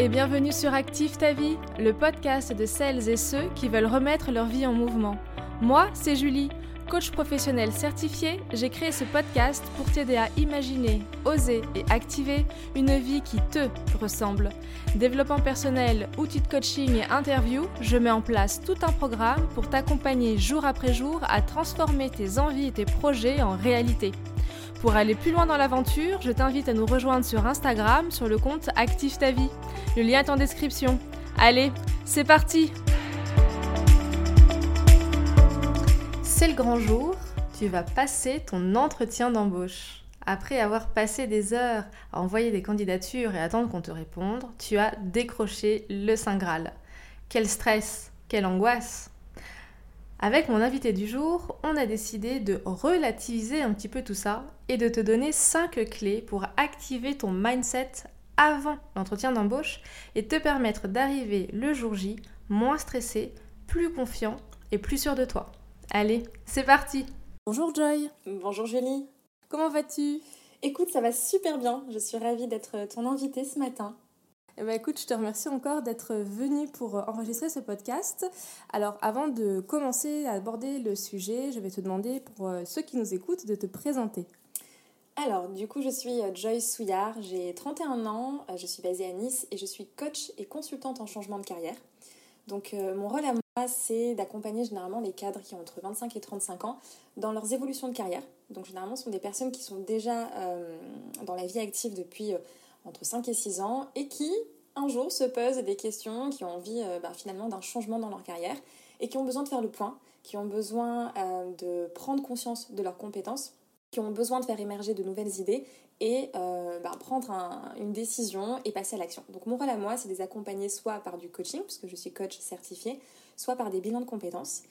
et bienvenue sur Active ta vie, le podcast de celles et ceux qui veulent remettre leur vie en mouvement. Moi, c'est Julie, coach professionnel certifié. J'ai créé ce podcast pour t'aider à imaginer, oser et activer une vie qui te ressemble. Développement personnel, outils de coaching et interview, je mets en place tout un programme pour t'accompagner jour après jour à transformer tes envies et tes projets en réalité. Pour aller plus loin dans l'aventure, je t'invite à nous rejoindre sur Instagram sur le compte Active ta vie. Le lien est en description. Allez, c'est parti C'est le grand jour, tu vas passer ton entretien d'embauche. Après avoir passé des heures à envoyer des candidatures et attendre qu'on te réponde, tu as décroché le Saint Graal. Quel stress, quelle angoisse avec mon invité du jour, on a décidé de relativiser un petit peu tout ça et de te donner 5 clés pour activer ton mindset avant l'entretien d'embauche et te permettre d'arriver le jour J moins stressé, plus confiant et plus sûr de toi. Allez, c'est parti Bonjour Joy Bonjour Julie Comment vas-tu? Écoute, ça va super bien. Je suis ravie d'être ton invitée ce matin. Eh ben, écoute, je te remercie encore d'être venu pour euh, enregistrer ce podcast. Alors, avant de commencer à aborder le sujet, je vais te demander, pour euh, ceux qui nous écoutent, de te présenter. Alors, du coup, je suis euh, Joyce Souillard, j'ai 31 ans, je suis basée à Nice et je suis coach et consultante en changement de carrière. Donc, mon rôle à moi, c'est d'accompagner généralement les cadres qui ont entre 25 et 35 ans dans leurs évolutions de carrière. Donc, généralement, ce sont des personnes qui sont déjà dans la vie active depuis entre 5 et 6 ans et qui, un jour, se posent des questions, qui ont envie euh, bah, finalement d'un changement dans leur carrière et qui ont besoin de faire le point, qui ont besoin euh, de prendre conscience de leurs compétences, qui ont besoin de faire émerger de nouvelles idées et euh, bah, prendre une décision et passer à l'action. Donc mon rôle à moi, c'est de les accompagner soit par du coaching, puisque je suis coach certifié, soit par des bilans de compétences.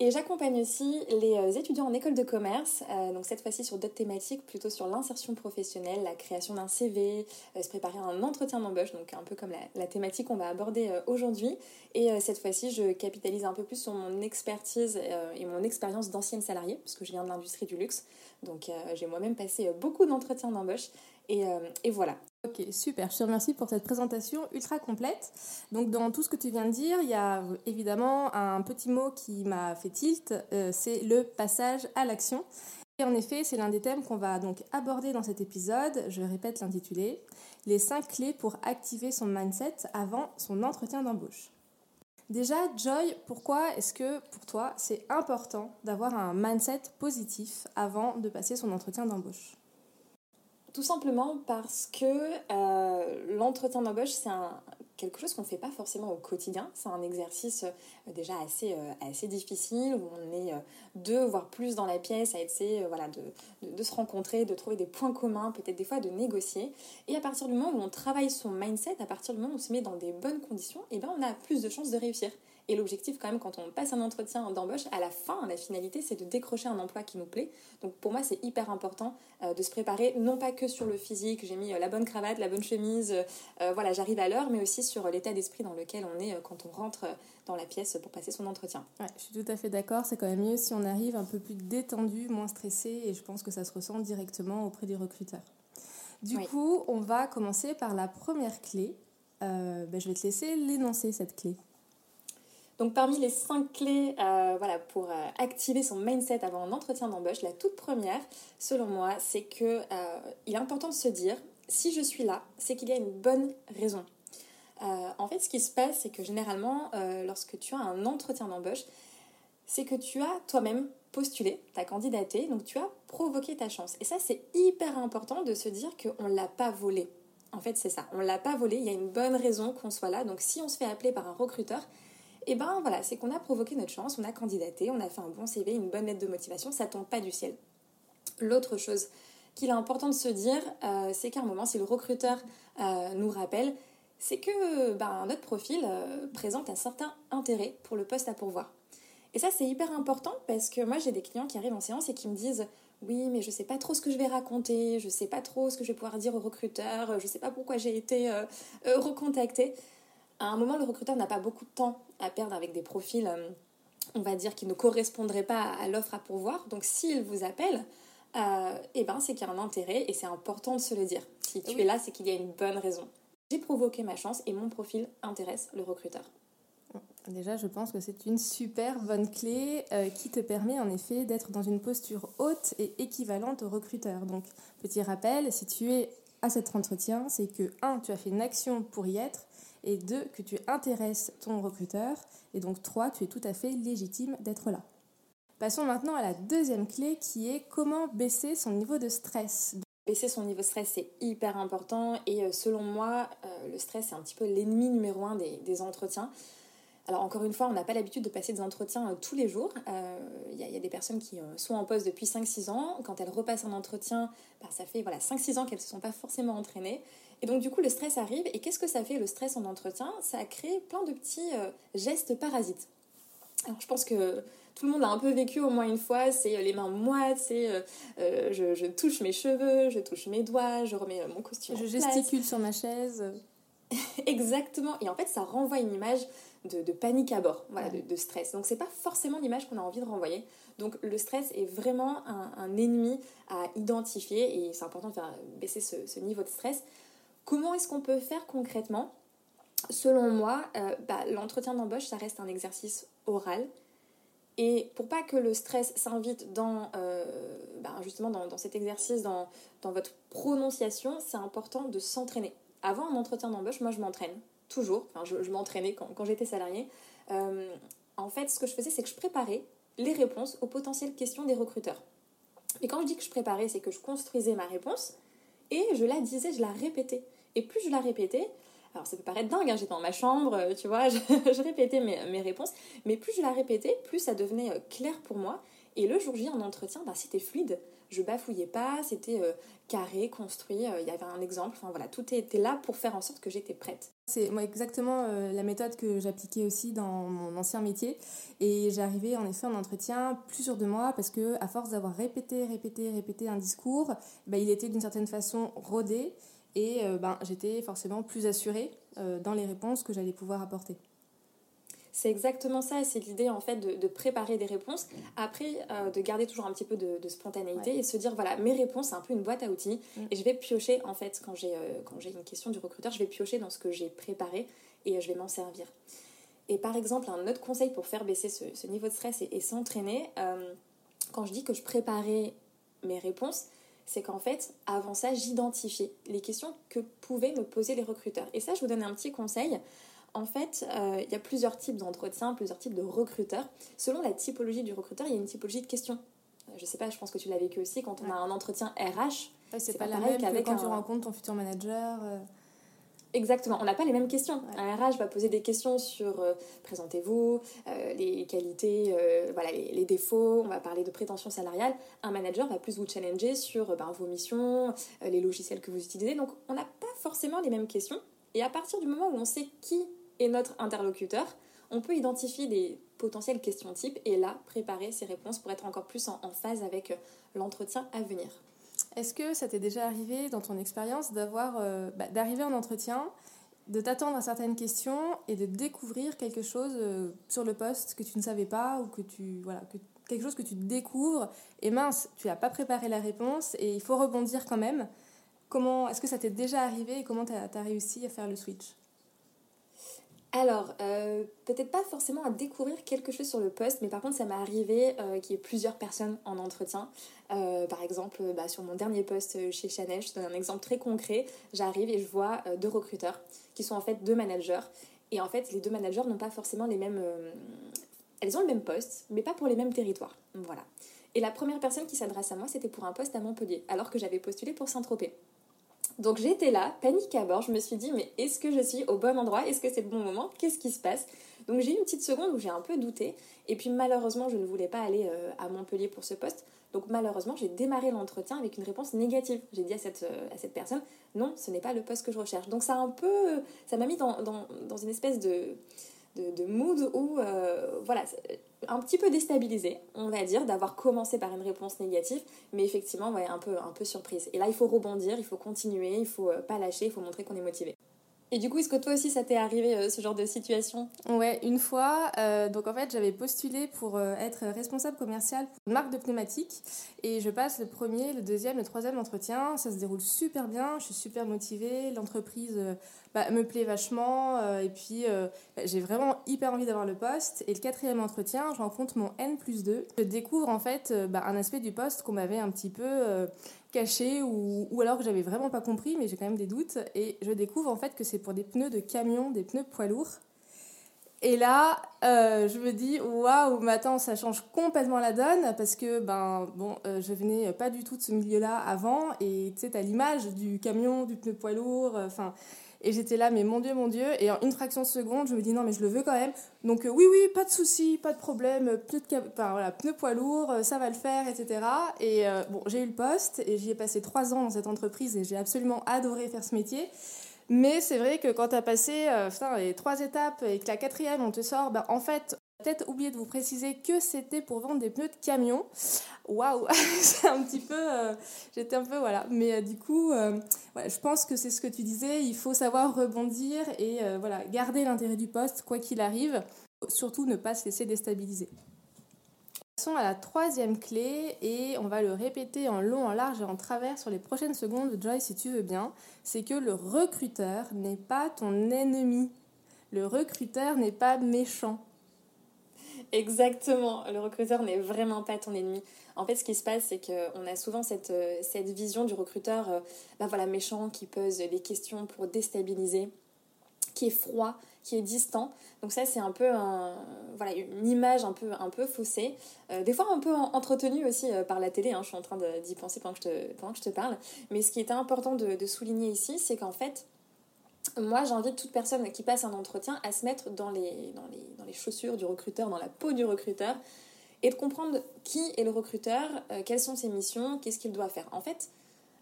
Et j'accompagne aussi les euh, étudiants en école de commerce, euh, donc cette fois-ci sur d'autres thématiques, plutôt sur l'insertion professionnelle, la création d'un CV, euh, se préparer à un entretien d'embauche, donc un peu comme la, thématique qu'on va aborder aujourd'hui. Et cette fois-ci, je capitalise un peu plus sur mon expertise et mon expérience d'ancienne salariée, puisque je viens de l'industrie du luxe. Donc j'ai moi-même passé beaucoup d'entretiens d'embauche. Et, et voilà. Ok, super. Je te remercie pour cette présentation ultra complète. Donc, dans tout ce que tu viens de dire, il y a évidemment un petit mot qui m'a fait tilt, euh, c'est le passage à l'action. Et en effet, c'est l'un des thèmes qu'on va donc aborder dans cet épisode. Je répète l'intitulé Les 5 clés pour activer son mindset avant son entretien d'embauche. Déjà, Joy, pourquoi est-ce que pour toi c'est important d'avoir un mindset positif avant de passer son entretien d'embauche? Tout simplement parce que euh, l'entretien d'embauche, c'est quelque chose qu'on ne fait pas forcément au quotidien. C'est un exercice euh, déjà assez, euh, assez difficile où on est deux, voire plus dans la pièce à essayer voilà, de, de, se rencontrer, de trouver des points communs, peut-être des fois de négocier. Et à partir du moment où on travaille son mindset, à partir du moment où on se met dans des bonnes conditions, et eh ben on a plus de chances de réussir. Et l'objectif, quand même, quand on passe un entretien d'embauche, à la fin, la finalité, c'est de décrocher un emploi qui nous plaît. Donc pour moi, c'est hyper important euh, de se préparer, non pas que sur le physique, j'ai mis euh, la bonne cravate, la bonne chemise, euh, voilà, j'arrive à l'heure, mais aussi sur l'état d'esprit dans lequel on est quand on rentre dans la pièce pour passer son entretien. Ouais, je suis tout à fait d'accord. C'est quand même mieux si on arrive un peu plus détendu, moins stressé, et je pense que ça se ressent directement auprès du recruteur. Du coup, on va commencer par la première clé. Ben, je vais te laisser l'énoncer, cette clé. Donc parmi les cinq clés euh, voilà, pour euh, activer son mindset avant un entretien d'embauche, la toute première, selon moi, c'est qu'il euh, est important de se dire, si je suis là, c'est qu'il y a une bonne raison. en fait, ce qui se passe, c'est que généralement, lorsque tu as un entretien d'embauche, c'est que tu as toi-même postulé, tu as candidaté, donc tu as provoqué ta chance. Et ça, c'est hyper important de se dire qu'on ne l'a pas volé. En fait, c'est ça, on ne l'a pas volé, il y a une bonne raison qu'on soit là. Donc si on se fait appeler par un recruteur, et eh ben voilà, c'est qu'on a provoqué notre chance, on a candidaté, on a fait un bon CV, une bonne lettre de motivation, ça tombe pas du ciel. L'autre chose qu'il est important de se dire, euh, c'est qu'à un moment, si le recruteur euh, nous rappelle, c'est que ben, notre profil euh, présente un certain intérêt pour le poste à pourvoir. Et ça, c'est hyper important parce que moi, j'ai des clients qui arrivent en séance et qui me disent Oui, mais je sais pas trop ce que je vais raconter, je sais pas trop ce que je vais pouvoir dire au recruteur, je sais pas pourquoi j'ai été recontacté à un moment, le recruteur n'a pas beaucoup de temps à perdre avec des profils, euh, on va dire, qui ne correspondraient pas à l'offre à pourvoir. Donc, s'il vous appelle, euh, eh ben, c'est qu'il y a un intérêt et c'est important de se le dire. Si tu es là, c'est qu'il y a une bonne raison. j'ai provoqué ma chance et mon profil intéresse le recruteur. Déjà, je pense que c'est une super bonne clé euh, qui te permet en effet d'être dans une posture haute et équivalente au recruteur. Donc, petit rappel, si tu es à cet entretien, c'est que 1. tu as fait une action pour y être, et 2. que tu intéresses ton recruteur, et donc 3. tu es tout à fait légitime d'être là. Passons maintenant à la deuxième clé qui est comment baisser son niveau de stress. Baisser son niveau de stress, c'est hyper important et euh, selon moi, euh, le stress, c'est un petit peu l'ennemi numéro un des, entretiens. Alors encore une fois, on n'a pas l'habitude de passer des entretiens euh, tous les jours. Il y, a des personnes qui sont en poste depuis 5-6 ans. Quand elles repassent un entretien, bah, ça fait voilà, 5-6 ans qu'elles ne se sont pas forcément entraînées. Et donc du coup, le stress arrive. Et qu'est-ce que ça fait le stress en entretien? Ça crée plein de petits gestes parasites. Alors je pense que tout le monde a un peu vécu au moins une fois, c'est euh, les mains moites, c'est euh, euh, je, touche mes cheveux, je touche mes doigts, je remets mon costume. Je gesticule sur ma chaise. Exactement. Et en fait, ça renvoie une image de, panique à bord, voilà, de, stress. Donc, c'est pas forcément l'image qu'on a envie de renvoyer. Donc, le stress est vraiment un, ennemi à identifier et c'est important de faire baisser ce, niveau de stress. Comment est-ce qu'on peut faire concrètement? Selon moi, bah, l'entretien d'embauche, ça reste un exercice oral et pour pas que le stress s'invite dans, euh, ben, justement dans, cet exercice, dans, votre prononciation, c'est important de s'entraîner. Avant un entretien d'embauche, moi je m'entraîne, toujours. Enfin, je, m'entraînais quand, j'étais salarié. Euh, en fait, ce que je faisais, c'est que je préparais les réponses aux potentielles questions des recruteurs. Et quand je dis que je préparais, c'est que je construisais ma réponse et je la disais, je la répétais. Et plus je la répétais, alors ça peut paraître dingue, hein, j'étais dans ma chambre, euh, tu vois, je, répétais mes, réponses, mais plus je la répétais, plus ça devenait euh, clair pour moi. Et le jour J en entretien, bah, c'était fluide. Je bafouillais pas, c'était euh, carré, construit, il y avait un exemple, enfin voilà, tout était là pour faire en sorte que j'étais prête. C'est moi exactement la méthode que j'appliquais aussi dans mon ancien métier et j'arrivais en effet en entretien plus sûr de moi parce que à force d'avoir répété, répété, répété un discours, bah, il était d'une certaine façon rodé et euh, ben, j'étais forcément plus assurée euh, dans les réponses que j'allais pouvoir apporter. C'est exactement ça, c'est l'idée en fait de, préparer des réponses, après euh, de garder toujours un petit peu de, spontanéité et se dire voilà, mes réponses c'est un peu une boîte à outils mm. et je vais piocher en fait quand j'ai quand j'ai une question du recruteur, je vais piocher dans ce que j'ai préparé et je vais m'en servir. Et par exemple, un autre conseil pour faire baisser ce, niveau de stress et, et s'entraîner, quand je dis que je préparais mes réponses, c'est qu'en fait, avant ça, j'identifiais les questions que pouvaient me poser les recruteurs. Et ça, je vous donne un petit conseil. En fait, euh, il y a plusieurs types d'entretiens, plusieurs types de recruteurs. Selon la typologie du recruteur, il y a une typologie de questions. Je sais pas, je pense que tu l'as vécu aussi quand on a un entretien RH. c'est pas, la même qu'avec quand tu rencontres ton futur manager. Euh. Exactement, on n'a pas les mêmes questions. Un RH va poser des questions sur euh, présentez-vous, euh, les qualités, euh, voilà, les, défauts, on va parler de prétention salariale. Un manager va plus vous challenger sur ben, vos missions, les logiciels que vous utilisez. Donc on n'a pas forcément les mêmes questions. Et à partir du moment où on sait qui est notre interlocuteur, on peut identifier des potentielles questions types et là préparer ses réponses pour être encore plus en phase avec l'entretien à venir. Est-ce que ça t'est déjà arrivé dans ton expérience d'avoir, euh, bah, d'arriver en entretien, de t'attendre à certaines questions et de découvrir quelque chose euh, sur le poste que tu ne savais pas ou que tu voilà que quelque chose que tu découvres et mince, tu n'as pas préparé la réponse et il faut rebondir quand même. Comment est-ce que ça t'est déjà arrivé et comment tu réussi à faire le switch? Alors, euh, peut-être pas forcément à découvrir quelque chose sur le poste, mais par contre, ça m'est arrivé euh, qu'il y ait plusieurs personnes en entretien. Euh, par exemple, bah, sur mon dernier poste chez Chanel, je te donne un exemple très concret. J'arrive et je vois deux recruteurs qui sont en fait deux managers. Et en fait, les deux managers n'ont pas forcément les mêmes. Elles ont le même poste, mais pas pour les mêmes territoires. Voilà. Et la première personne qui s'adresse à moi, c'était pour un poste à Montpellier, alors que j'avais postulé pour Saint-Tropez. Donc j'étais là, panique à bord, je me suis dit mais est-ce que je suis au bon endroit? Est-ce que c'est le bon moment? Qu'est-ce qui se passe? Donc j'ai eu une petite seconde où j'ai un peu douté et puis malheureusement je ne voulais pas aller euh, à Montpellier pour ce poste. Donc malheureusement j'ai démarré l'entretien avec une réponse négative. J'ai dit à cette, euh, à cette personne non ce n'est pas le poste que je recherche. Donc ça a un peu, ça m'a mis dans, dans, une espèce de, de, mood où euh, voilà un petit peu déstabilisé, on va dire, d'avoir commencé par une réponse négative, mais effectivement, ouais, un peu, un peu surprise. Et là, il faut rebondir, il faut continuer, il faut euh, pas lâcher, il faut montrer qu'on est motivé. Et du coup, est-ce que toi aussi ça t'est arrivé euh, ce genre de situation? Ouais, une fois. Euh, donc en fait, j'avais postulé pour être responsable commercial pour une marque de pneumatiques. Et je passe le premier, le deuxième, le troisième entretien. Ça se déroule super bien. Je suis super motivée. L'entreprise bah, me plaît vachement. et puis, bah, j'ai vraiment hyper envie d'avoir le poste. Et le quatrième entretien, je rencontre mon N plus 2. Je découvre en fait bah, un aspect du poste qu'on m'avait un petit peu caché ou, ou, alors que j'avais vraiment pas compris, mais j'ai quand même des doutes. Et je découvre en fait que c'est pour des pneus de camion, des pneus poids lourds. Et là, euh, je me dis, waouh, mais attends, ça change complètement la donne parce que, ben, bon, euh, je venais pas du tout de ce milieu-là avant et tu sais, t'as l'image du camion, du pneu poids lourd, euh, enfin. Et j'étais là, mais mon Dieu, mon Dieu. Et en une fraction de seconde, je me dis non, mais je le veux quand même. Donc euh, oui, oui, pas de souci, pas de problème. Pneu, de poids lourd, euh, ça va le faire, etc. Et euh, bon, j'ai eu le poste et j'y ai passé trois ans dans cette entreprise et j'ai absolument adoré faire ce métier. Mais c'est vrai que quand tu as passé les trois étapes et que la quatrième, on te sort, ben, en fait, peut-être oublié de vous préciser que c'était pour vendre des pneus de camion. Waouh, c'est un petit peu, euh, j'étais un peu voilà. Mais euh, du coup, euh, je pense que c'est ce que tu disais. Il faut savoir rebondir et voilà, garder l'intérêt du poste quoi qu'il arrive. Surtout ne pas se laisser déstabiliser. Passons à la troisième clé et on va le répéter en long, en large et en travers sur les prochaines secondes, Joy, si tu veux bien. C'est que le recruteur n'est pas ton ennemi. Le recruteur n'est pas méchant. Exactement, le recruteur n'est vraiment pas ton ennemi. En fait, ce qui se passe, c'est qu'on a souvent cette, euh, cette vision du recruteur ben voilà, méchant qui pose des questions pour déstabiliser, qui est froid, qui est distant. Donc ça, c'est un peu un, voilà, une image un peu, un peu faussée, euh, des fois un peu entretenue aussi par la télé, hein. je suis en train d'y penser pendant que, je te, pendant que je te parle. Mais ce qui est important de, de souligner ici, c'est qu'en fait, moi, j'invite toute personne qui passe un entretien à se mettre dans les, dans les, dans les chaussures du recruteur, dans la peau du recruteur, et de comprendre qui est le recruteur, euh, quelles sont ses missions, qu'est-ce qu'il doit faire. En fait,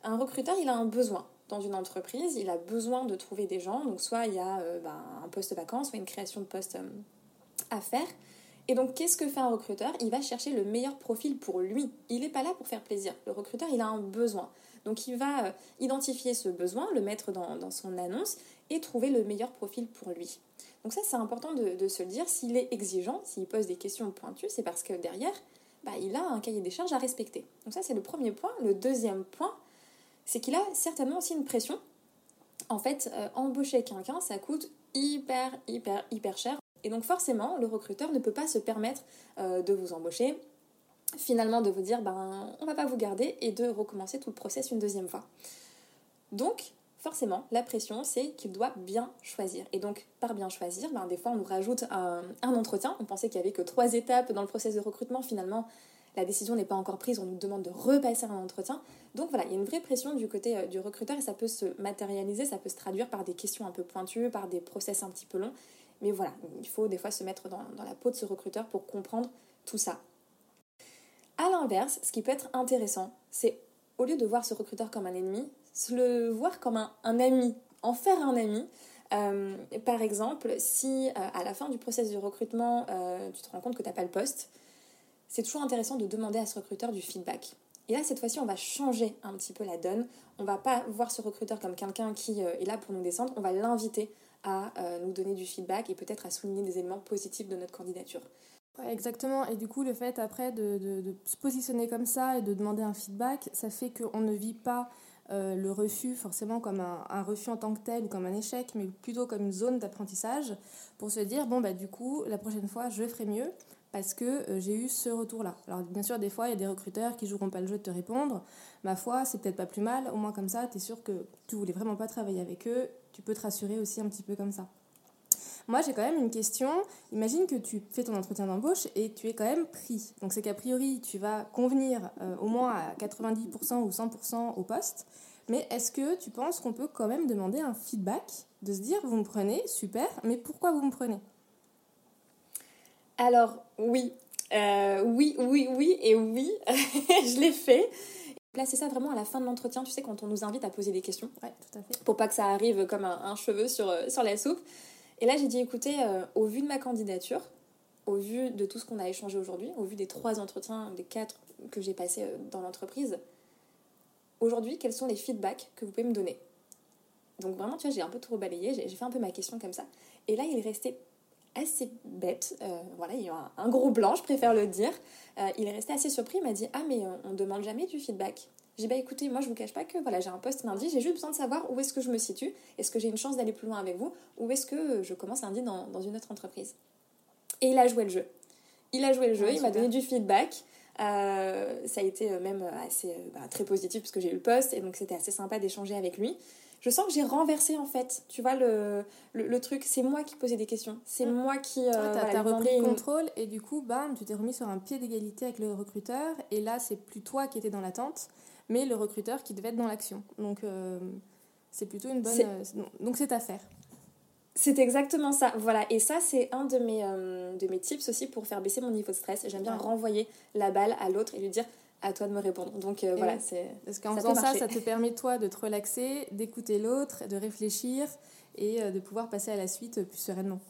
un recruteur, il a un besoin dans une entreprise, il a besoin de trouver des gens, donc soit il y a euh, ben, un poste vacant, soit une création de poste euh, à faire. Et donc, qu'est-ce que fait un recruteur? Il va chercher le meilleur profil pour lui. Il n'est pas là pour faire plaisir. Le recruteur, il a un besoin. Donc, il va identifier ce besoin, le mettre dans, dans son annonce et trouver le meilleur profil pour lui. Donc ça, c'est important de, se le dire. S'il est exigeant, s'il pose des questions pointues, c'est parce que derrière, bah, il a un cahier des charges à respecter. Donc ça, c'est le premier point. Le deuxième point, c'est qu'il a certainement aussi une pression. En fait, euh, embaucher quelqu'un, ça coûte hyper, hyper, hyper cher. Et donc forcément, le recruteur ne peut pas se permettre euh, de vous embaucher, finalement de vous dire, ben, on va pas vous garder et de recommencer tout le process une deuxième fois. Donc, forcément, la pression, c'est qu'il doit bien choisir. Et donc, par bien choisir, ben, des fois, on nous rajoute un, entretien. On pensait qu'il n'y avait que trois étapes dans le processus de recrutement. Finalement, la décision n'est pas encore prise. On nous demande de repasser un entretien. Donc voilà, il y a une vraie pression du côté euh, du recruteur et ça peut se matérialiser, ça peut se traduire par des questions un peu pointues, par des process un petit peu longs. Mais voilà, il faut des fois se mettre dans, dans la peau de ce recruteur pour comprendre tout ça. À l'inverse, ce qui peut être intéressant, c'est au lieu de voir ce recruteur comme un ennemi, le voir comme un, ami, en faire un ami. Euh, par exemple, si euh, à la fin du processus de recrutement, euh, tu te rends compte que tu n'as pas le poste, c'est toujours intéressant de demander à ce recruteur du feedback. Et là, cette fois-ci, on va changer un petit peu la donne. On va pas voir ce recruteur comme quelqu'un qui est là pour nous descendre. On va l'inviter à nous donner du feedback et peut-être à souligner des éléments positifs de notre candidature. exactement. Et du coup, le fait après de, de, se positionner comme ça et de demander un feedback, ça fait qu'on ne vit pas euh, le refus forcément comme un, refus en tant que tel ou comme un échec, mais plutôt comme une zone d'apprentissage pour se dire, bon, bah, du coup, la prochaine fois, je ferai mieux parce que euh, j'ai eu ce retour-là. Alors bien sûr, des fois, il y a des recruteurs qui joueront pas le jeu de te répondre. Ma foi, c'est peut-être pas plus mal. Au moins comme ça, tu es sûr que tu voulais vraiment pas travailler avec eux. Tu peux te rassurer aussi un petit peu comme ça. Moi, j'ai quand même une question. Imagine que tu fais ton entretien d'embauche et tu es quand même pris. Donc, c'est qu'a priori, tu vas convenir euh, au moins à 90% ou 100% au poste. Mais est-ce que tu penses qu'on peut quand même demander un feedback de se dire, vous me prenez, super, mais pourquoi vous me prenez? Alors, oui. Euh, oui, oui, oui et oui. je l'ai fait. Placer ça vraiment à la fin de l'entretien, tu sais, quand on nous invite à poser des questions. Ouais, tout à fait. Pour pas que ça arrive comme un, cheveu sur, euh, sur la soupe. Et là, j'ai dit, écoutez, euh, au vu de ma candidature, au vu de tout ce qu'on a échangé aujourd'hui, au vu des trois entretiens, des quatre que j'ai passés euh, dans l'entreprise, aujourd'hui, quels sont les feedbacks que vous pouvez me donner? Donc vraiment, tu vois, j'ai un peu tout rebalayé, j'ai fait un peu ma question comme ça. Et là, il est resté assez bête. Euh, voilà, il y a un, gros blanc, je préfère le dire. Il est resté assez surpris, il m'a dit Ah, mais on, ne demande jamais du feedback. J'ai dit Bah écoutez, moi je vous cache pas que voilà, j'ai un poste lundi, j'ai juste besoin de savoir où est-ce que je me situe. Est-ce que j'ai une chance d'aller plus loin avec vous Ou est-ce que je commence lundi dans, dans une autre entreprise? Et il a joué le jeu. Il a joué le jeu, il m'a donné du feedback. Euh, ça a été même assez bah, très positif parce que j'ai eu le poste et donc c'était assez sympa d'échanger avec lui je sens que j'ai renversé en fait. Tu vois, le, le, truc, c'est moi qui posais des questions. C'est mm. moi qui. Euh, t'as repris le contrôle et du coup, bam, tu t'es remis sur un pied d'égalité avec le recruteur. Et là, c'est plus toi qui étais dans l'attente, mais le recruteur qui devait être dans l'action. Donc, euh, c'est plutôt une bonne. Euh, donc, c'est à faire. C'est exactement ça, voilà. Et ça, c'est un de mes, de mes tips aussi pour faire baisser mon niveau de stress. J'aime bien renvoyer la balle à l'autre et lui dire à toi de me répondre. Donc euh, voilà, c'est. Parce qu'en faisant ça, ça te permet toi de te relaxer, d'écouter l'autre, de réfléchir et euh, de pouvoir passer à la suite plus sereinement.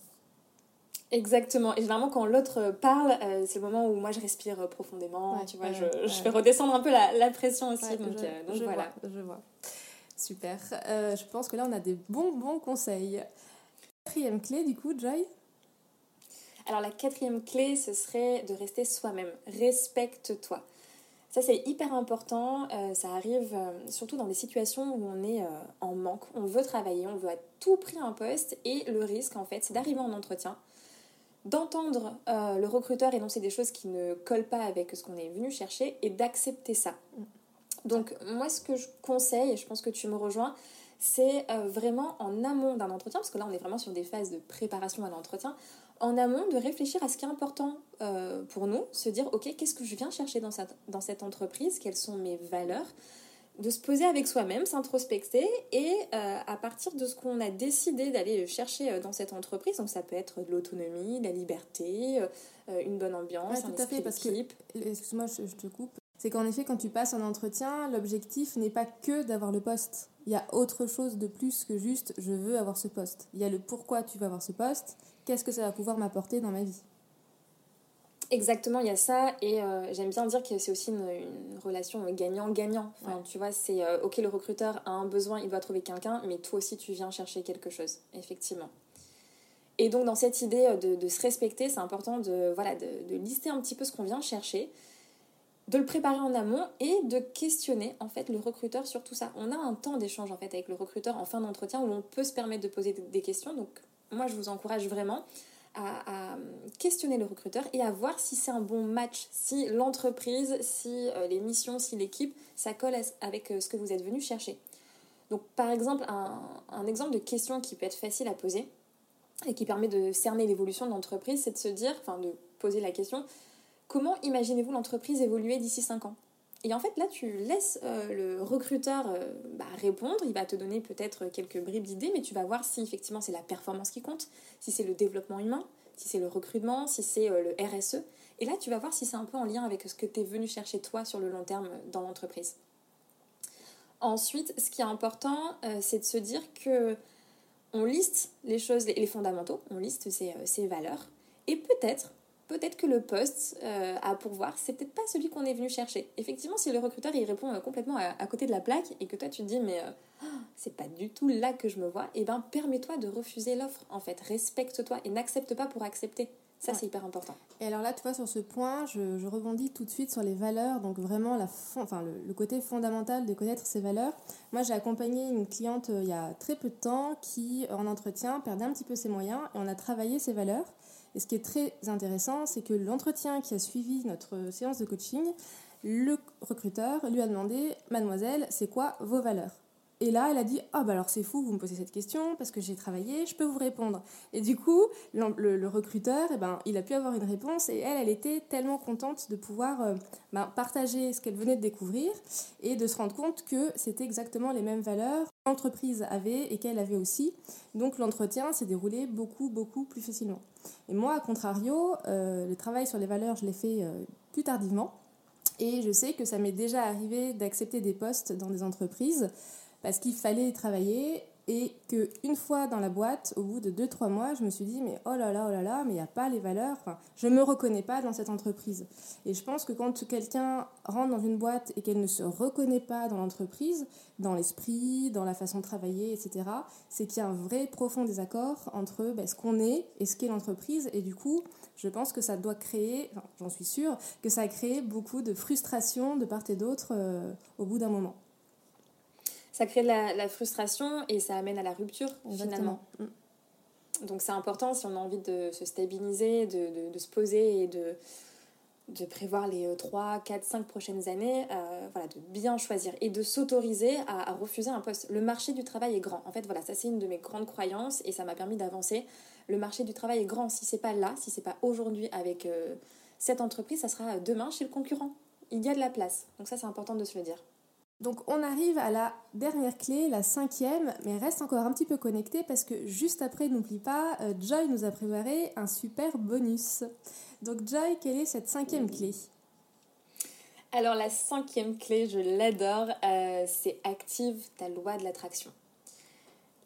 Exactement. Et généralement, quand l'autre parle, euh, c'est le moment où moi je respire profondément. tu vois, je, je, fais redescendre un peu la, la pression aussi. donc, je, voilà. Vois, je vois. Super. je pense que là, on a des bons, bons conseils. Quatrième clé, du coup, Joy? Alors, la quatrième clé, ce serait de rester soi-même. Respecte-toi. Ça, c'est hyper important. Euh, ça arrive euh, surtout dans des situations où on est euh, en manque. On veut travailler, on veut à tout prix un poste. Et le risque, en fait, c'est d'arriver en entretien, d'entendre le recruteur énoncer des choses qui ne collent pas avec ce qu'on est venu chercher et d'accepter ça. Donc, moi, ce que je conseille, et je pense que tu me rejoins, c'est vraiment en amont d'un entretien, parce que là, on est vraiment sur des phases de préparation à l'entretien en amont de réfléchir à ce qui est important euh, pour nous, se dire ok qu'est-ce que je viens chercher dans cette, dans cette entreprise, quelles sont mes valeurs, de se poser avec soi-même, s'introspecter et euh, à partir de ce qu'on a décidé d'aller chercher euh, dans cette entreprise, donc ça peut être de l'autonomie, la liberté, une bonne ambiance, un tout à fait, parce que excuse-moi je, te coupe, c'est qu'en effet quand tu passes un entretien, l'objectif n'est pas que d'avoir le poste. Il y a autre chose de plus que juste je veux avoir ce poste. Il y a le pourquoi tu veux avoir ce poste qu'est-ce que ça va pouvoir m'apporter dans ma vie. Exactement, il y a ça, et euh, j'aime bien dire que c'est aussi une, relation gagnant-gagnant. Enfin, Tu vois, c'est euh, ok, le recruteur a un besoin, il doit trouver quelqu'un, mais toi aussi tu viens chercher quelque chose, effectivement. Et donc, dans cette idée euh, de, se respecter, c'est important de, voilà, de, de, lister un petit peu ce qu'on vient chercher, de le préparer en amont et de questionner en fait le recruteur sur tout ça. On a un temps d'échange en fait avec le recruteur en fin d'entretien où on peut se permettre de poser des questions. Donc moi, je vous encourage vraiment à, questionner le recruteur et à voir si c'est un bon match, si l'entreprise, si euh, les missions, si l'équipe, ça colle avec euh, ce que vous êtes venu chercher. Donc, par exemple, un, exemple de question qui peut être facile à poser et qui permet de cerner l'évolution de l'entreprise, c'est de se dire, enfin, de poser la question comment imaginez-vous l'entreprise évoluer d'ici 5 ans? Et en fait, là, tu laisses euh, le recruteur euh, bah, répondre. Il va te donner peut-être quelques bribes d'idées, mais tu vas voir si effectivement c'est la performance qui compte, si c'est le développement humain, si c'est le recrutement, si c'est euh, le RSE. Et là, tu vas voir si c'est un peu en lien avec ce que tu es venu chercher toi sur le long terme dans l'entreprise. Ensuite, ce qui est important, c'est de se dire que on liste les choses, les fondamentaux, on liste ses valeurs, et peut-être peut-être que le poste euh, à pourvoir, c'est peut-être pas celui qu'on est venu chercher. Effectivement, si le recruteur il répond euh, complètement à, côté de la plaque et que toi tu te dis mais euh, c'est pas du tout là que je me vois, et eh ben permets-toi de refuser l'offre en fait, respecte-toi et n'accepte pas pour accepter. Ça, c'est hyper important. Et alors là, tu vois, sur ce point, je, rebondis tout de suite sur les valeurs, donc vraiment la enfin, le, côté fondamental de connaître ses valeurs. Moi, j'ai accompagné une cliente il y a très peu de temps qui, en entretien, perdait un petit peu ses moyens et on a travaillé ses valeurs. Et ce qui est très intéressant, c'est que l'entretien qui a suivi notre séance de coaching, le recruteur lui a demandé Mademoiselle, c'est quoi vos valeurs? Et là, elle a dit Ah, bah alors c'est fou, vous me posez cette question parce que j'ai travaillé, je peux vous répondre. Et du coup, le, recruteur, eh ben, il a pu avoir une réponse et elle, elle était tellement contente de pouvoir euh, ben, partager ce qu'elle venait de découvrir et de se rendre compte que c'était exactement les mêmes valeurs que l'entreprise avait et qu'elle avait aussi. Donc l'entretien s'est déroulé beaucoup, beaucoup plus facilement. Et moi, à contrario, euh, le travail sur les valeurs, je l'ai fait euh, plus tardivement. Et je sais que ça m'est déjà arrivé d'accepter des postes dans des entreprises parce qu'il fallait travailler et que une fois dans la boîte, au bout de 2-3 mois, je me suis dit mais oh là là, oh là là, mais il n'y a pas les valeurs, enfin, je ne me reconnais pas dans cette entreprise. Et je pense que quand quelqu'un rentre dans une boîte et qu'elle ne se reconnaît pas dans l'entreprise, dans l'esprit, dans la façon de travailler, etc., c'est qu'il y a un vrai profond désaccord entre ben, ce qu'on est et ce qu'est l'entreprise. Et du coup, je pense que ça doit créer, j'en suis sûre, que ça a créé beaucoup de frustration de part et d'autre euh, au bout d'un moment ça crée de la, frustration et ça amène à la rupture finalement. Mm. Donc c'est important si on a envie de se stabiliser, de, de, se poser et de, de prévoir les 3, 4, 5 prochaines années, euh, voilà, de bien choisir et de s'autoriser à, refuser un poste. Le marché du travail est grand. En fait, voilà, ça c'est une de mes grandes croyances et ça m'a permis d'avancer. Le marché du travail est grand. Si c'est pas là, si c'est pas aujourd'hui avec euh, cette entreprise, ça sera demain chez le concurrent. Il y a de la place. Donc ça c'est important de se le dire. Donc on arrive à la dernière clé, la cinquième, mais reste encore un petit peu connecté parce que juste après, n'oublie pas, euh, Joy nous a préparé un super bonus. Donc Joy, quelle est cette cinquième clé? Alors la cinquième clé, je l'adore, euh, c'est active ta loi de l'attraction.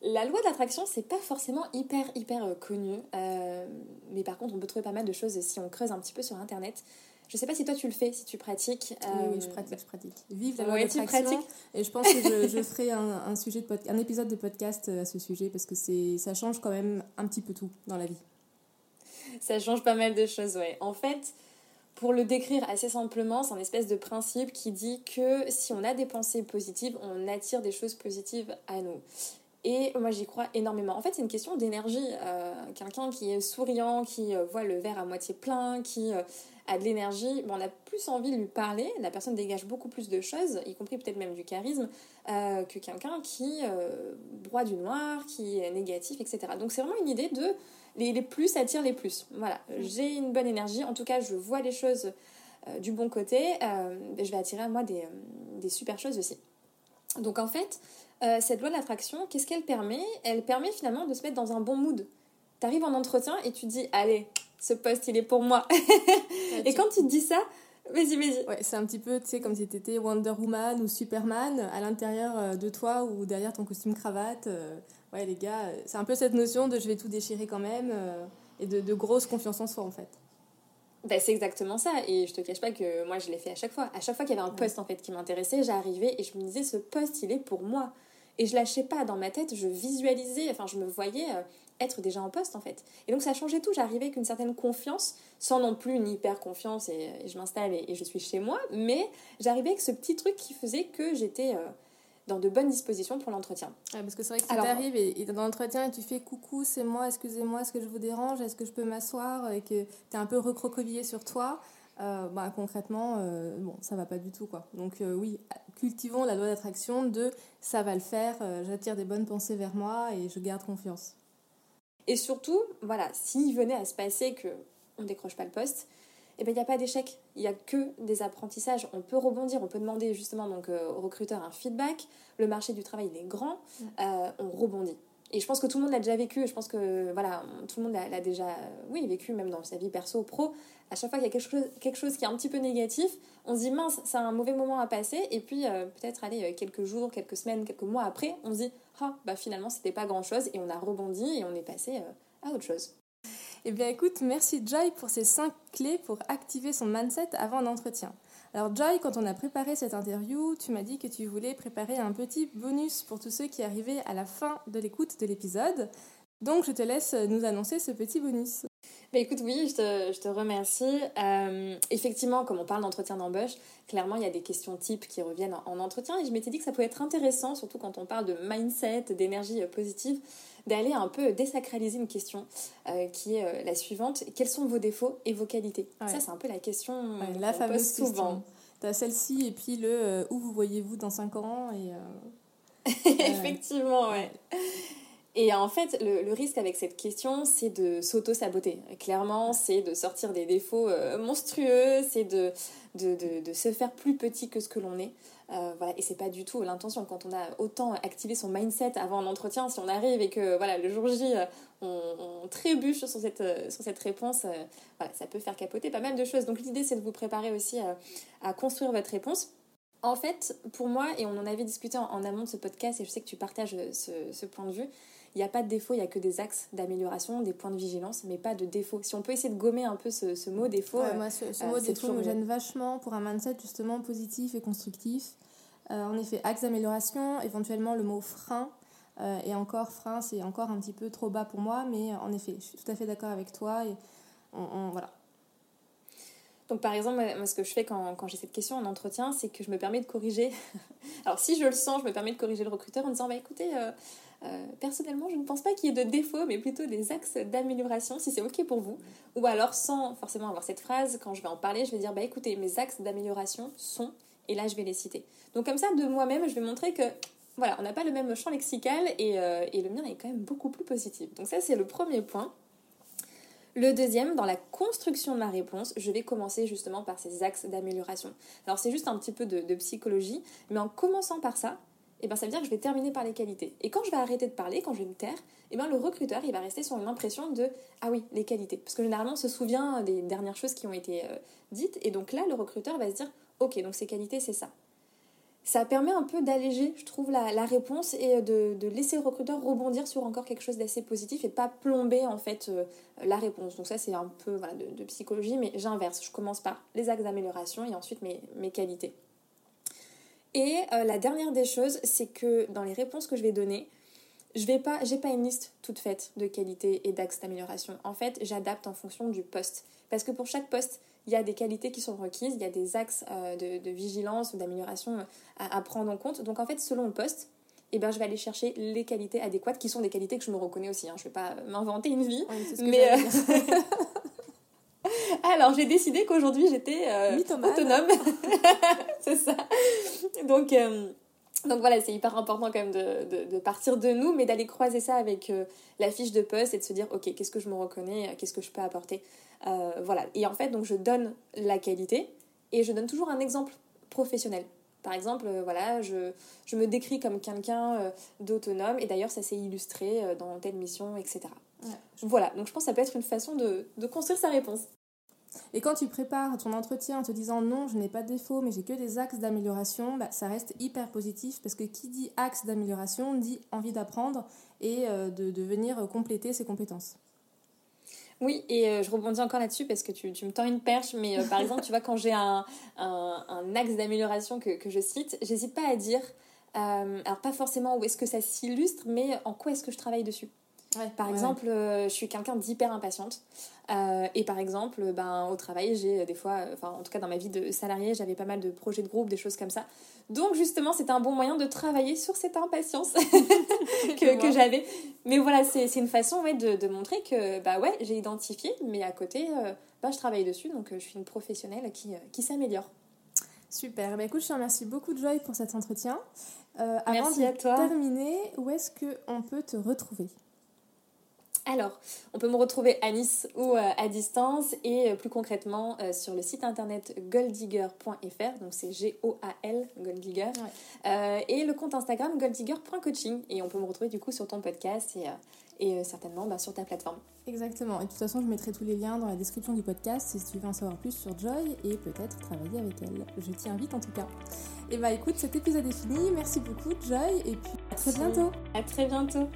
La loi de l'attraction, c'est pas forcément hyper hyper euh, connu, mais par contre on peut trouver pas mal de choses si on creuse un petit peu sur internet. Je sais pas si toi tu le fais, si tu pratiques. Oui, je euh, pratique, je pratique. Vive la loi d'attraction. Et je pense que je, je ferai un, un sujet de un épisode de podcast euh, à ce sujet parce que c'est ça change quand même un petit peu tout dans la vie. Ça change pas mal de choses, ouais. En fait, pour le décrire assez simplement, c'est un espèce de principe qui dit que si on a des pensées positives, on attire des choses positives à nous. Et moi, j'y crois énormément. En fait, c'est une question d'énergie. Euh, quelqu'un qui est souriant, qui voit le verre à moitié plein, qui a de l'énergie, bon, on a plus envie de lui parler, la personne dégage beaucoup plus de choses, y compris peut-être même du charisme, euh, que quelqu'un qui euh, broie du noir, qui est négatif, etc. Donc c'est vraiment une idée de les, les, plus attirent les plus. Voilà, mm. j'ai une bonne énergie, en tout cas je vois les choses euh, du bon côté, je vais attirer à moi des, des, super choses aussi. Donc en fait, cette loi de l'attraction, qu'est-ce qu'elle permet? Elle permet finalement de se mettre dans un bon mood. Tu arrives en entretien et tu dis, allez, ce poste, il est pour moi. et quand tu te dis ça, vas-y, vas-y. Ouais, c'est un petit peu, tu sais, comme si tu étais Wonder Woman ou Superman à l'intérieur euh, de toi ou derrière ton costume cravate. Euh, ouais, les gars, euh, c'est un peu cette notion de je vais tout déchirer quand même et de, de, grosse confiance en soi, en fait. Ben, c'est exactement ça. Et je te cache pas que moi, je l'ai fait à chaque fois. À chaque fois qu'il y avait un poste, en fait, qui m'intéressait, j'arrivais et je me disais, ce poste, il est pour moi. Et je lâchais pas dans ma tête, je visualisais, enfin, je me voyais être déjà en poste en fait. Et donc ça changeait tout, j'arrivais avec une certaine confiance, sans non plus une hyper confiance et, je m'installe et, je suis chez moi, mais j'arrivais avec ce petit truc qui faisait que j'étais euh, dans de bonnes dispositions pour l'entretien. parce que c'est vrai que si tu arrives et, dans l'entretien et tu fais coucou, c'est moi, excusez-moi, est-ce que je vous dérange, est-ce que je peux m'asseoir et que tu es un peu recroquevillé sur toi, euh, bah, concrètement, euh, bon, ça va pas du tout quoi. Donc oui, cultivons la loi d'attraction de ça va le faire, j'attire des bonnes pensées vers moi et je garde confiance. Et surtout, voilà, s'il venait à se passer que on décroche pas le poste, eh ben, il n'y a pas d'échec, il n'y a que des apprentissages. On peut rebondir, on peut demander justement donc, euh, au recruteur un feedback. Le marché du travail, il est grand, mm. euh, on rebondit. Et je pense que tout le monde l'a déjà vécu, je pense que voilà, tout le monde l'a déjà oui, vécu, même dans sa vie perso, pro. À chaque fois qu'il y a quelque chose, quelque chose qui est un petit peu négatif, on se dit mince, c'est un mauvais moment à passer. Et puis euh, peut-être aller quelques jours, quelques semaines, quelques mois après, on se dit ah, bah finalement c'était pas grand chose et on a rebondi et on est passé euh, à autre chose. Eh bien écoute, merci Joy pour ces 5 clés pour activer son mindset avant l'entretien. Alors Joy, quand on a préparé cette interview, tu m'as dit que tu voulais préparer un petit bonus pour tous ceux qui arrivaient à la fin de l'écoute de l'épisode. Donc je te laisse nous annoncer ce petit bonus. Bah écoute, oui, je te, je te remercie. Euh, effectivement, comme on parle d'entretien d'embauche, clairement, il y a des questions types qui reviennent en, entretien. Et je m'étais dit que ça pouvait être intéressant, surtout quand on parle de mindset, d'énergie positive, d'aller un peu désacraliser une question euh, qui est euh, la suivante. Quels sont vos défauts et vos qualités? Ça, c'est un peu la question la fameuse pose souvent. Tu as celle-ci et puis le où vous voyez-vous dans 5 ans et Effectivement, ouais. Et en fait, le, risque avec cette question, c'est de s'auto-saboter. Clairement, c'est de sortir des défauts euh, monstrueux, c'est de, de, de, se faire plus petit que ce que l'on est. Euh, voilà, et c'est pas du tout l'intention. Quand on a autant activé son mindset avant un entretien, si on arrive et que voilà, le jour J, euh, on, trébuche sur cette, sur cette réponse, voilà, ça peut faire capoter pas mal de choses. Donc l'idée, c'est de vous préparer aussi à construire votre réponse. En fait, pour moi, et on en avait discuté en, amont de ce podcast, et je sais que tu partages ce, point de vue, il n'y a pas de défaut, il n'y a que des axes d'amélioration, des points de vigilance, mais pas de défaut. Si on peut essayer de gommer un peu ce, mot défaut. moi, ce, mot défaut me gêne vachement pour un mindset justement positif et constructif. en effet, axe d'amélioration, éventuellement le mot frein. et encore, frein, c'est encore un petit peu trop bas pour moi, mais en effet, je suis tout à fait d'accord avec toi. Et on, voilà, donc par exemple, moi, ce que je fais quand, quand j'ai cette question en entretien, c'est que je me permets de corriger. Alors si je le sens, je me permets de corriger le recruteur en disant, bah écoutez, euh, euh, personnellement, je ne pense pas qu'il y ait de défauts, mais plutôt des axes d'amélioration, si c'est OK pour vous. Ou alors, sans forcément avoir cette phrase, quand je vais en parler, je vais dire, bah écoutez, mes axes d'amélioration sont, et là, je vais les citer. Donc comme ça, de moi-même, je vais montrer que, voilà, on n'a pas le même champ lexical, et, euh, et le mien est quand même beaucoup plus positif. Donc ça, c'est le premier point. Le deuxième, dans la construction de ma réponse, je vais commencer justement par ces axes d'amélioration. Alors c'est juste un petit peu de, psychologie, mais en commençant par ça, eh ben, ça veut dire que je vais terminer par les qualités. Et quand je vais arrêter de parler, quand je vais me taire, eh ben, le recruteur il va rester sur une impression de Ah oui, les qualités. Parce que généralement on se souvient des dernières choses qui ont été euh, dites, et donc là le recruteur va se dire Ok, donc ces qualités c'est ça ça permet un peu d'alléger, je trouve, la, réponse et de, laisser le recruteur rebondir sur encore quelque chose d'assez positif et pas plomber en fait euh, la réponse. Donc ça c'est un peu de, psychologie, mais j'inverse. Je commence par les axes d'amélioration et ensuite mes, mes qualités. Et euh, la dernière des choses, c'est que dans les réponses que je vais donner, je vais pas, j'ai pas une liste toute faite de qualités et d'axes d'amélioration. En fait, j'adapte en fonction du poste. Parce que pour chaque poste, il y a des qualités qui sont requises, il y a des axes euh, de, vigilance ou d'amélioration euh, à, prendre en compte. Donc en fait, selon le poste, eh ben, je vais aller chercher les qualités adéquates, qui sont des qualités que je me reconnais aussi. Hein. Je ne vais pas m'inventer une vie. mais euh, Alors, j'ai décidé qu'aujourd'hui, j'étais autonome. c'est ça. Donc, donc voilà, c'est hyper important quand même de, de, partir de nous, mais d'aller croiser ça avec la fiche de poste et de se dire, ok, qu'est-ce que je me reconnais, qu'est-ce que je peux apporter euh, voilà. Et en fait, donc je donne la qualité et je donne toujours un exemple professionnel. Par exemple, euh, voilà, je, je, me décris comme quelqu'un euh, d'autonome et d'ailleurs ça s'est illustré dans telle mission, etc. Voilà, donc je pense que ça peut être une façon de, de construire sa réponse. Et quand tu prépares ton entretien en te disant non, je n'ai pas de défaut, mais j'ai que des axes d'amélioration, bah, ça reste hyper positif parce que qui dit axe d'amélioration dit envie d'apprendre et de, de venir compléter ses compétences. Oui, et euh, je rebondis encore là-dessus parce que tu, me tends une perche, mais euh, par exemple, tu vois, quand j'ai un, axe d'amélioration que, je cite, j'hésite pas à dire, euh, alors pas forcément où est-ce que ça s'illustre, mais en quoi est-ce que je travaille dessus. Par exemple, je suis quelqu'un d'hyper impatiente. et par exemple, ben, au travail, j'ai des fois, enfin en tout cas dans ma vie de salarié, j'avais pas mal de projets de groupe, des choses comme ça. Donc justement, c'était un bon moyen de travailler sur cette impatience que, j'avais. Mais voilà, c'est une façon ouais, de, montrer que bah ouais, j'ai identifié, mais à côté, euh, bah, je travaille dessus, donc euh, je suis une professionnelle qui, euh, qui s'améliore. Super, bah, écoute, je te remercie beaucoup Joy pour cet entretien. avant Merci de terminer, où est-ce qu'on peut te retrouver? Alors, on peut me retrouver à Nice ou euh, à distance et euh, plus concrètement euh, sur le site internet golddigger.fr, donc c'est G-O-A-L, Golddigger, et le compte Instagram golddigger.coaching. Et on peut me retrouver du coup sur ton podcast et, et certainement bah, sur ta plateforme. Exactement, et de toute façon, je mettrai tous les liens dans la description du podcast si tu veux en savoir plus sur Joy et peut-être travailler avec elle. Je t'y invite en tout cas. Et bah écoute, cet épisode est fini. Merci beaucoup Joy et puis à très bientôt. À très bientôt.